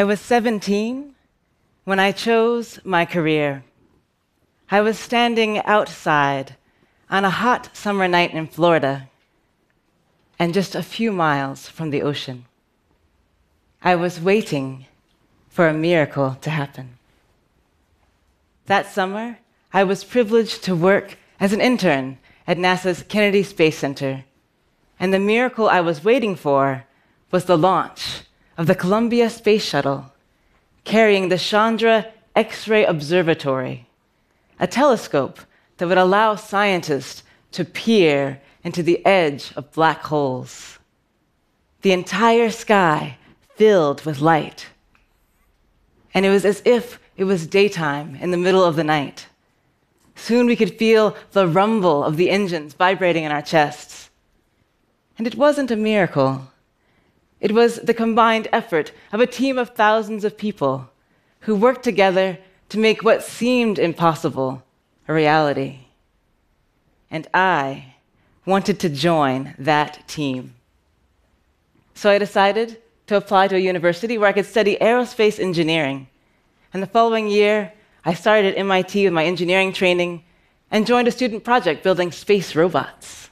I was 17 when I chose my career. I was standing outside on a hot summer night in Florida and just a few miles from the ocean. I was waiting for a miracle to happen. That summer, I was privileged to work as an intern at NASA's Kennedy Space Center. And the miracle I was waiting for was the launch of the Columbia Space Shuttle, carrying the Chandra X ray Observatory, a telescope that would allow scientists to peer into the edge of black holes. The entire sky filled with light. And it was as if it was daytime in the middle of the night. Soon we could feel the rumble of the engines vibrating in our chests. And it wasn't a miracle. It was the combined effort of a team of thousands of people who worked together to make what seemed impossible a reality. And I wanted to join that team. So I decided to apply to a university where I could study aerospace engineering. And the following year, I started at MIT with my engineering training and joined a student project building space robots.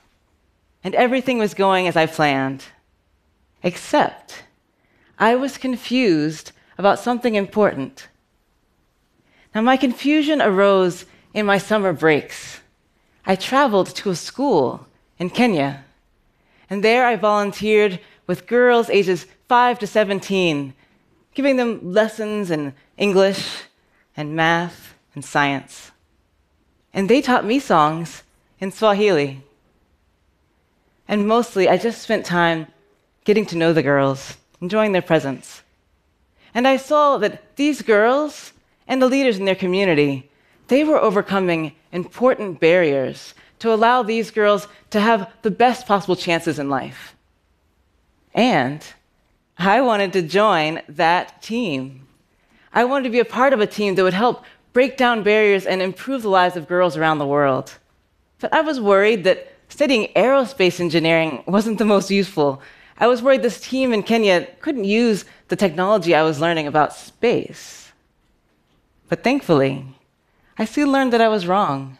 And everything was going as I planned, except I was confused about something important. Now, my confusion arose in my summer breaks. I traveled to a school in Kenya, and there I volunteered with girls ages 5 to 17, giving them lessons in English and math and science. And they taught me songs in Swahili. And mostly, I just spent time getting to know the girls, enjoying their presence. And I saw that these girls and the leaders in their community, they were overcoming important barriers to allow these girls to have the best possible chances in life. And I wanted to join that team. I wanted to be a part of a team that would help break down barriers and improve the lives of girls around the world. But I was worried that studying aerospace engineering wasn't the most useful. I was worried this team in Kenya couldn't use the technology I was learning about space. But thankfully, I soon learned that I was wrong.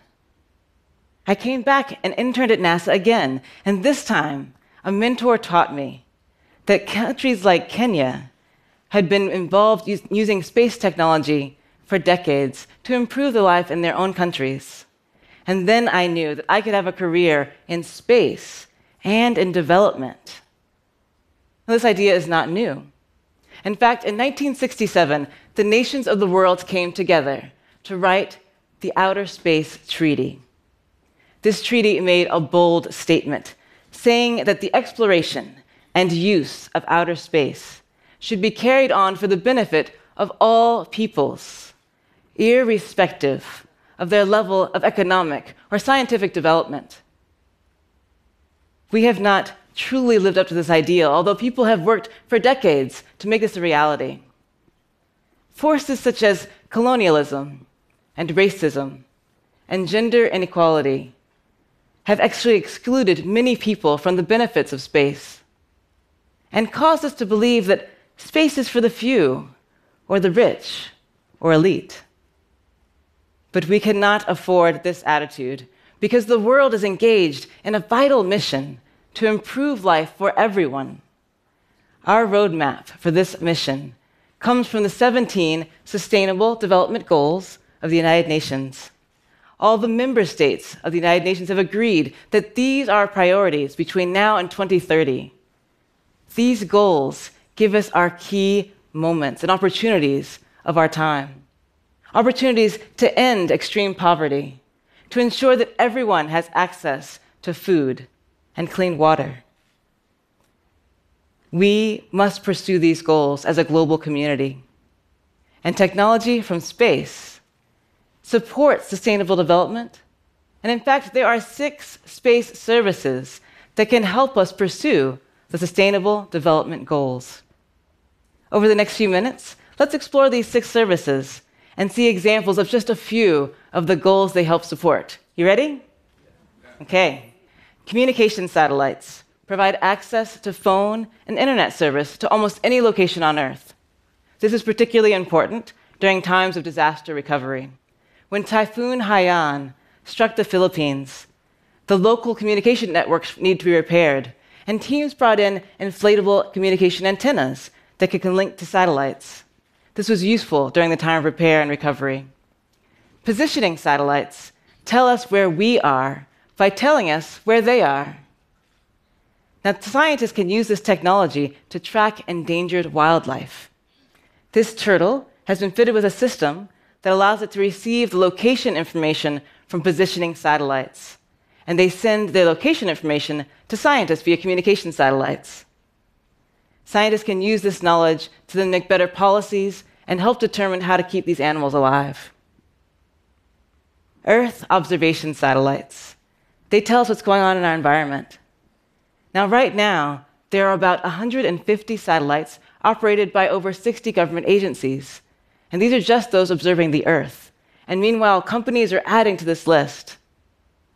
I came back and interned at NASA again, and this time, a mentor taught me that countries like Kenya had been involved using space technology for decades to improve the life in their own countries. And then I knew that I could have a career in space and in development. Now, this idea is not new. In fact, in 1967, the nations of the world came together to write the Outer Space Treaty. This treaty made a bold statement saying that the exploration and use of outer space should be carried on for the benefit of all peoples, irrespective of their level of economic or scientific development. We have not truly lived up to this ideal, although people have worked for decades to make this a reality. Forces such as colonialism and racism and gender inequality have actually excluded many people from the benefits of space and caused us to believe that space is for the few or the rich or elite. But we cannot afford this attitude because the world is engaged in a vital mission to improve life for everyone. Our roadmap for this mission comes from the 17 Sustainable Development Goals of the United Nations all the member states of the United Nations have agreed that these are priorities between now and 2030. These goals give us our key moments and opportunities of our time. Opportunities to end extreme poverty, to ensure that everyone has access to food and clean water. We must pursue these goals as a global community. And technology from space supports sustainable development. And in fact, there are six space services that can help us pursue the Sustainable Development Goals. Over the next few minutes, let's explore these six services and see examples of just a few of the goals they help support. You ready? Okay. Communication satellites provide access to phone and internet service to almost any location on Earth. This is particularly important during times of disaster recovery. When Typhoon Haiyan struck the Philippines, the local communication networks need to be repaired, and teams brought in inflatable communication antennas that could link to satellites. This was useful during the time of repair and recovery. Positioning satellites tell us where we are by telling us where they are. Now, scientists can use this technology to track endangered wildlife. This turtle has been fitted with a system that allows it to receive the location information from positioning satellites. And they send their location information to scientists via communication satellites. Scientists can use this knowledge to then make better policies and help determine how to keep these animals alive. Earth observation satellites. They tell us what's going on in our environment. Now, right now, there are about 150 satellites operated by over 60 government agencies. And these are just those observing the Earth. And meanwhile, companies are adding to this list.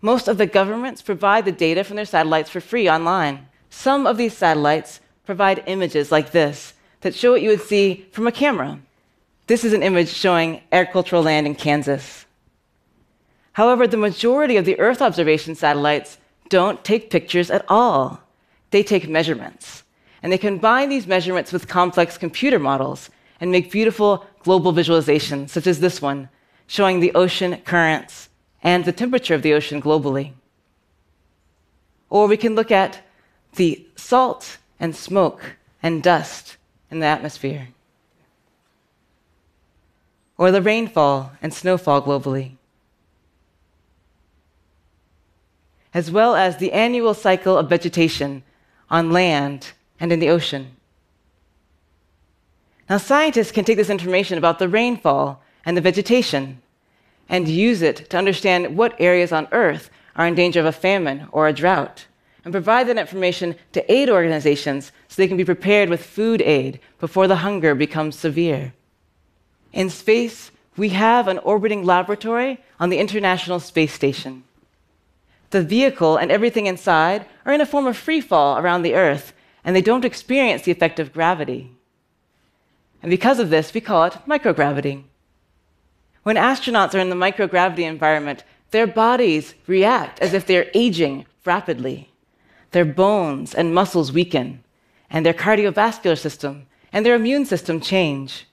Most of the governments provide the data from their satellites for free online. Some of these satellites provide images like this that show what you would see from a camera. This is an image showing agricultural land in Kansas. However, the majority of the Earth observation satellites don't take pictures at all. They take measurements. And they combine these measurements with complex computer models and make beautiful global visualizations, such as this one, showing the ocean currents and the temperature of the ocean globally. Or we can look at the salt and smoke and dust in the atmosphere. Or the rainfall and snowfall globally. As well as the annual cycle of vegetation on land and in the ocean. Now, scientists can take this information about the rainfall and the vegetation and use it to understand what areas on Earth are in danger of a famine or a drought, and provide that information to aid organizations so they can be prepared with food aid before the hunger becomes severe. In space, we have an orbiting laboratory on the International Space Station. The vehicle and everything inside are in a form of free fall around the Earth, and they don't experience the effect of gravity. And because of this, we call it microgravity. When astronauts are in the microgravity environment, their bodies react as if they're aging rapidly. Their bones and muscles weaken, and their cardiovascular system and their immune system change.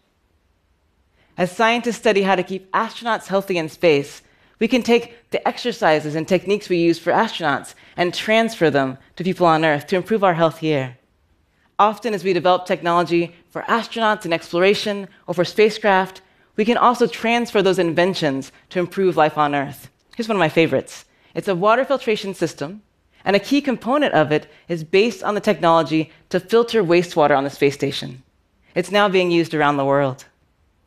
As scientists study how to keep astronauts healthy in space, we can take the exercises and techniques we use for astronauts and transfer them to people on Earth to improve our health here. Often, as we develop technology for astronauts in exploration or for spacecraft, we can also transfer those inventions to improve life on Earth. Here's one of my favorites it's a water filtration system, and a key component of it is based on the technology to filter wastewater on the space station. It's now being used around the world.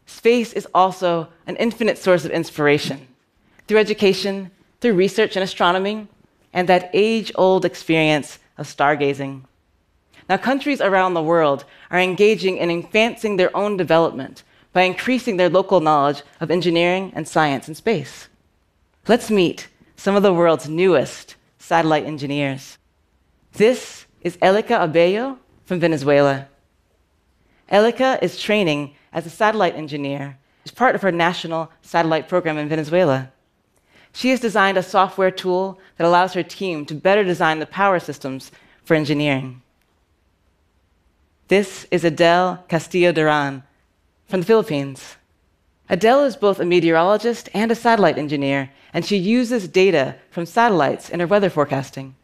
Space is also an infinite source of inspiration through education, through research in astronomy, and that age old experience of stargazing. Now, countries around the world are engaging in advancing their own development by increasing their local knowledge of engineering and science in space. Let's meet some of the world's newest satellite engineers. This is Elica Abello from Venezuela. Elica is training as a satellite engineer as part of her national satellite program in Venezuela. She has designed a software tool that allows her team to better design the power systems for engineering. This is Adele Castillo Duran from the Philippines. Adele is both a meteorologist and a satellite engineer, and she uses data from satellites in her weather forecasting.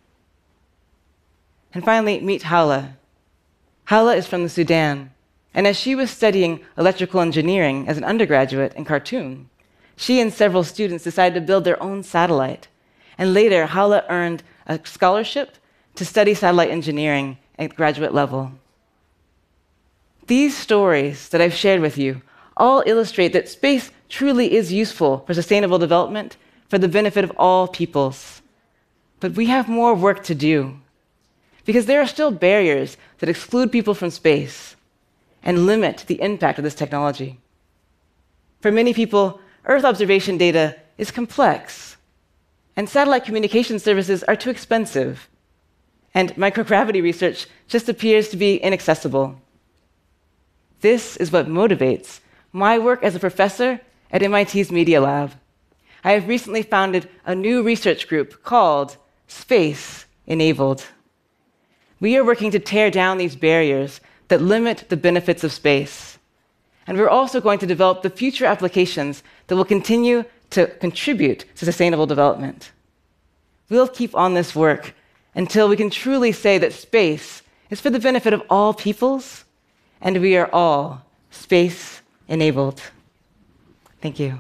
And finally, meet Hala. Hala is from the Sudan, and as she was studying electrical engineering as an undergraduate in Khartoum, she and several students decided to build their own satellite. And later, Hala earned a scholarship to study satellite engineering at graduate level. These stories that I've shared with you all illustrate that space truly is useful for sustainable development for the benefit of all peoples. But we have more work to do because there are still barriers that exclude people from space and limit the impact of this technology. For many people, Earth observation data is complex, and satellite communication services are too expensive, and microgravity research just appears to be inaccessible. This is what motivates my work as a professor at MIT's Media Lab. I have recently founded a new research group called Space Enabled. We are working to tear down these barriers that limit the benefits of space. And we're also going to develop the future applications that will continue to contribute to sustainable development. We'll keep on this work until we can truly say that space is for the benefit of all peoples, and we are all space enabled. Thank you.